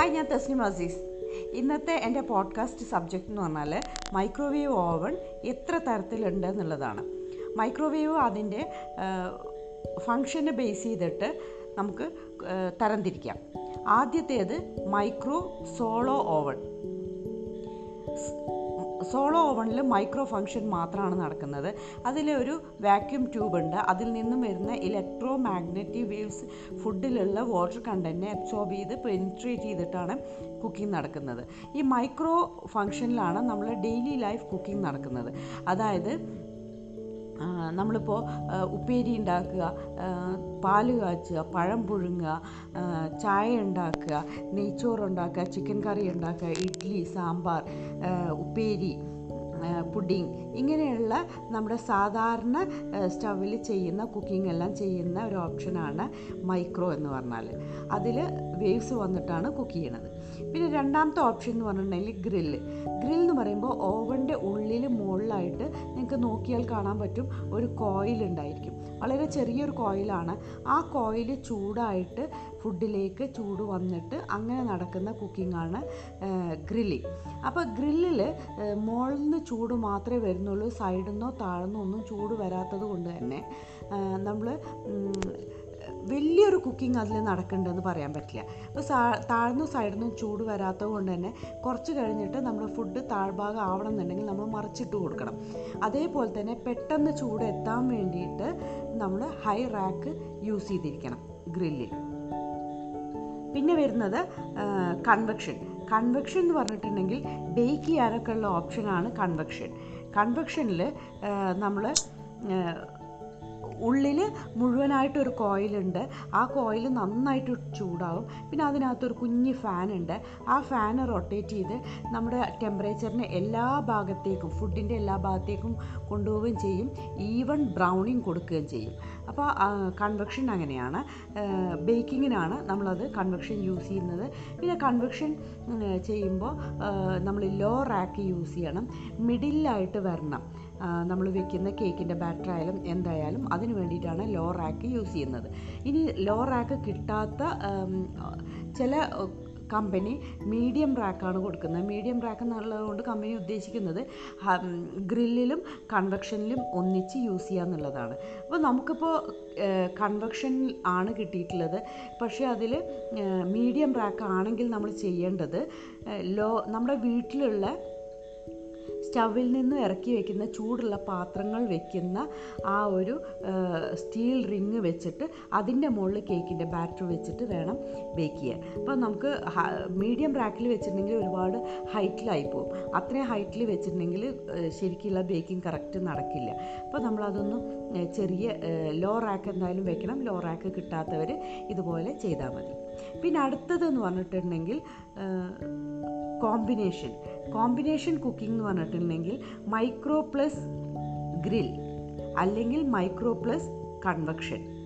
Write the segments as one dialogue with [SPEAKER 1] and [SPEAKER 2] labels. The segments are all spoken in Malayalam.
[SPEAKER 1] ഹായ് ഞാൻ തസ്നിം അസീസ്. ഇന്നത്തെ എന്റെ പോഡ്കാസ്റ്റ് സബ്ജക്റ്റ് എന്ന് പറഞ്ഞാൽ മൈക്രോവേവ് ഓവൺ എത്ര തരത്തിലുണ്ട് എന്നുള്ളതാണ്. മൈക്രോവേവ് അതിന്റെ ഫങ്ഷനെ ബേസ് ചെയ്തിട്ട് നമുക്ക് തരംതിരിക്കാം. ആദ്യത്തേത് മൈക്രോ സോളോ ഓവൺ സോളോ ഓവണിൽ മൈക്രോ ഫങ്ഷൻ മാത്രമാണ് നടക്കുന്നത്. അതിലൊരു വാക്യൂം ട്യൂബ് ഉണ്ട്. അതിൽ നിന്നും വരുന്ന ഇലക്ട്രോ മാഗ്നറ്റിക് വേവ്സ് ഫുഡിലുള്ള വാട്ടർ കണ്ടന്റിനെ അബ്സോർബ് ചെയ്ത് പെനിട്രേറ്റ് ചെയ്തിട്ടാണ് കുക്കിംഗ് നടക്കുന്നത്. ഈ മൈക്രോ ഫങ്ഷനിലാണ് നമ്മൾ ഡെയിലി ലൈഫ് കുക്കിംഗ് നടക്കുന്നത്. അതായത് നമ്മളിപ്പോൾ ഉപ്പേരി ഉണ്ടാക്കുക പാൽ കാച്ചുക പഴം പുഴുങ്ങുക ചായ ഉണ്ടാക്കുക നെയ്ച്ചോറ് ഉണ്ടാക്കുക ചിക്കൻ കറി ഉണ്ടാക്കുക ഇഡ്ഡലി സാമ്പാർ ഉപ്പേരി പുഡിങ് ഇങ്ങനെയുള്ള നമ്മുടെ സാധാരണ സ്റ്റവിൽ ചെയ്യുന്ന കുക്കിംഗ് എല്ലാം ചെയ്യുന്ന ഒരു ഓപ്ഷനാണ് മൈക്രോ എന്ന് പറഞ്ഞാൽ അതിൽ വേവ്സ് വന്നിട്ടാണ് കുക്ക് ചെയ്യണത്. പിന്നെ രണ്ടാമത്തെ ഓപ്ഷൻ എന്ന് പറഞ്ഞിട്ടുണ്ടെങ്കിൽ ഗ്രില്ല് ഗ്രിൽ എന്ന് പറയുമ്പോൾ ഓവന്റെ ഉള്ളിൽ മുകളിലായിട്ട് നിങ്ങൾക്ക് നോക്കിയാൽ കാണാൻ പറ്റും ഒരു കോയിൽ ഉണ്ടായിരിക്കും. വളരെ ചെറിയൊരു കോയിലാണ് ആ കോയിൽ ചൂടായിട്ട് ഫുഡിലേക്ക് ചൂട് വന്നിട്ട് അങ്ങനെ നടക്കുന്ന കുക്കിങ്ങാണ് ഗ്രില്ലി അപ്പോൾ ഗ്രില്ലിൽ മുകളിൽ നിന്ന് ചൂട് മാത്രമേ വരുന്നുള്ളൂ സൈഡിൽ നിന്നോ താഴ്ന്നോ ഒന്നും ചൂട് വരാത്തത് കൊണ്ട് തന്നെ. നമ്മൾ വലിയൊരു കുക്കിംഗ് അതിൽ നടക്കുന്നുണ്ടെന്ന് പറയാൻ പറ്റില്ല. അപ്പോൾ സാ താഴ്ന്ന സൈഡിൽ നിന്ന് ചൂട് വരാത്തത് കൊണ്ട് തന്നെ കുറച്ച് കഴിഞ്ഞിട്ട് നമ്മൾ ഫുഡ് താഴ്ഭാഗം ആവണം എന്നുണ്ടെങ്കിൽ നമ്മൾ മറിച്ചിട്ട് കൊടുക്കണം. അതേപോലെ തന്നെ പെട്ടെന്ന് ചൂട് എത്താൻ വേണ്ടിയിട്ട് നമ്മൾ ഹൈ റാക്ക് യൂസ് ചെയ്തിരിക്കണം ഗ്രില്ലിൽ പിന്നെ വരുന്നത് കൺവെക്ഷൻ കൺവെക്ഷൻ എന്ന് പറഞ്ഞിട്ടുണ്ടെങ്കിൽ ബേക്ക് ചെയ്യാനൊക്കെ ഉള്ള ഓപ്ഷനാണ് കൺവെക്ഷൻ കൺവെക്ഷനിൽ നമ്മൾ ഉള്ളിൽ മുഴുവനായിട്ടൊരു കോയിലുണ്ട്. ആ കോയിൽ നന്നായിട്ട് ചൂടാവും. പിന്നെ അതിനകത്തൊരു കുഞ്ഞ് ഫാൻ ഉണ്ട് ആ ഫാൻ റൊട്ടേറ്റ് ചെയ്ത് നമ്മുടെ ടെമ്പറേച്ചറിനെ എല്ലാ ഭാഗത്തേക്കും ഫുഡിന്റെ എല്ലാ ഭാഗത്തേക്കും കൊണ്ടുപോവുകയും ചെയ്യും. ഈവൺ ബ്രൗണിങ് കൊടുക്കുകയും ചെയ്യും. അപ്പോൾ കൺവെക്ഷൻ അങ്ങനെയാണ്. ബേക്കിങ്ങിനാണ് നമ്മളത് കൺവെക്ഷൻ യൂസ് ചെയ്യുന്നത്. പിന്നെ കൺവെക്ഷൻ ചെയ്യുമ്പോൾ നമ്മൾ ലോ റാക്ക് യൂസ് ചെയ്യണം. മിഡിലായിട്ട് വരണം. നമ്മൾ വെക്കുന്ന കേക്കിന്റെ ബാറ്റർ ആയാലും എന്തായാലും അതിന് വേണ്ടിയിട്ടാണ് ലോ റാക്ക് യൂസ് ചെയ്യുന്നത്. ഇനി ലോ റാക്ക് കിട്ടാത്ത ചില കമ്പനി മീഡിയം റാക്കാണ് കൊടുക്കുന്നത്. മീഡിയം റാക്ക് എന്നുള്ളത് കൊണ്ട് കമ്പനി ഉദ്ദേശിക്കുന്നത് ഗ്രില്ലിലും കൺവെക്ഷനിലും ഒന്നിച്ച് യൂസ് ചെയ്യുക എന്നുള്ളതാണ്. അപ്പോൾ നമുക്കിപ്പോൾ കൺവെക്ഷൻ ആണ് കിട്ടിയിട്ടുള്ളത്. പക്ഷേ അതിൽ മീഡിയം റാക്ക് ആണെങ്കിൽ നമ്മൾ ചെയ്യേണ്ടത് ലോ നമ്മുടെ വീട്ടിലുള്ള സ്റ്റവിൽ നിന്ന് ഇറക്കി വെക്കുന്ന ചൂടുള്ള പാത്രങ്ങൾ വെക്കുന്ന ആ ഒരു സ്റ്റീൽ റിങ് വെച്ചിട്ട് അതിന്റെ മുകളിൽ കേക്കിന്റെ ബാറ്റർ വെച്ചിട്ട് വേണം ബേക്ക് ചെയ്യാൻ. അപ്പോൾ നമുക്ക് മീഡിയം റാക്കിൽ വെച്ചിട്ടുണ്ടെങ്കിൽ ഒരുപാട് ഹൈറ്റിലായി പോകും. അത്രയും ഹൈറ്റിൽ വെച്ചിട്ടുണ്ടെങ്കിൽ ശരിക്കുള്ള ബേക്കിംഗ് കറക്റ്റ് നടക്കില്ല. അപ്പോൾ നമ്മളതൊന്നും ചെറിയ ലോ റാക്ക് എന്തായാലും വെക്കണം. ലോ റാക്ക് കിട്ടാത്തവർ ഇതുപോലെ ചെയ്താൽ മതി. പിന്നെ അടുത്തതെന്ന് പറഞ്ഞിട്ടുണ്ടെങ്കിൽ കോമ്പിനേഷൻ കോമ്പിനേഷൻ കുക്കിംഗ് എന്ന് പറഞ്ഞിട്ടുണ്ടെങ്കിൽ മൈക്രോ പ്ലസ് ഗ്രിൽ അല്ലെങ്കിൽ micro plus convection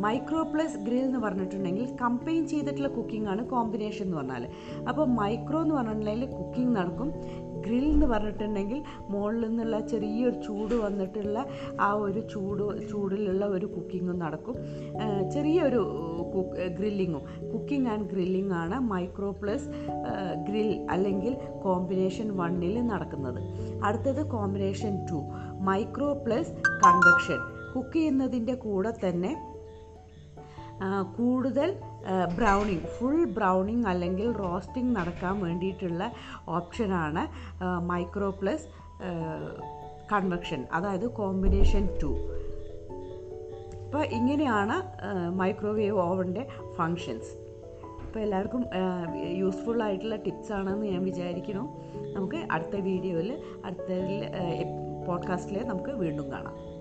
[SPEAKER 1] micro plus grill എന്ന് പറഞ്ഞിട്ടുണ്ടെങ്കിൽ കമ്പൈൻ ചെയ്തിട്ടുള്ള കുക്കിംഗ് ആണ് കോമ്പിനേഷൻ എന്ന് പറഞ്ഞാൽ അപ്പോൾ മൈക്രോ എന്ന് പറഞ്ഞിട്ടുണ്ടെങ്കിൽ കുക്കിംഗ് നടക്കും. ഗ്രിൽ എന്ന് പറഞ്ഞിട്ടുണ്ടെങ്കിൽ മുകളിൽ നിന്നുള്ള ചെറിയൊരു ചൂട് വന്നിട്ടുള്ള ആ ഒരു ചൂട് ചൂടിലുള്ള ഒരു കുക്കിങ്ങും നടക്കും. ചെറിയൊരു ഗ്രില്ലിങ്ങും. കുക്കിംഗ് ആൻഡ് ഗ്രില്ലിംഗ് ആണ് മൈക്രോ പ്ലസ് ഗ്രിൽ അല്ലെങ്കിൽ കോമ്പിനേഷൻ വണ്ണിൽ നടക്കുന്നത്. അടുത്തത് combination two micro plus convection. Cook ചെയ്യുന്നതിന്റെ കൂടെ തന്നെ കൂടുതൽ ബ്രൗണിങ് ഫുൾ ബ്രൗണിങ് അല്ലെങ്കിൽ റോസ്റ്റിംഗ് നടക്കാൻ വേണ്ടിയിട്ടുള്ള ഓപ്ഷനാണ് മൈക്രോ പ്ലസ് കൺവെക്ഷൻ അതായത് കോമ്പിനേഷൻ ടു അപ്പോൾ ഇങ്ങനെയാണ് മൈക്രോവേവ് ഓവന്റെ ഫങ്ഷൻസ് അപ്പോൾ എല്ലാവർക്കും യൂസ്ഫുൾ ആയിട്ടുള്ള ടിപ്സ് ആണെന്ന് ഞാൻ വിചാരിക്കുന്നു. നമുക്ക് അടുത്ത വീഡിയോയിൽ അടുത്ത പോഡ്കാസ്റ്റിൽ നമുക്ക് വീണ്ടും കാണാം.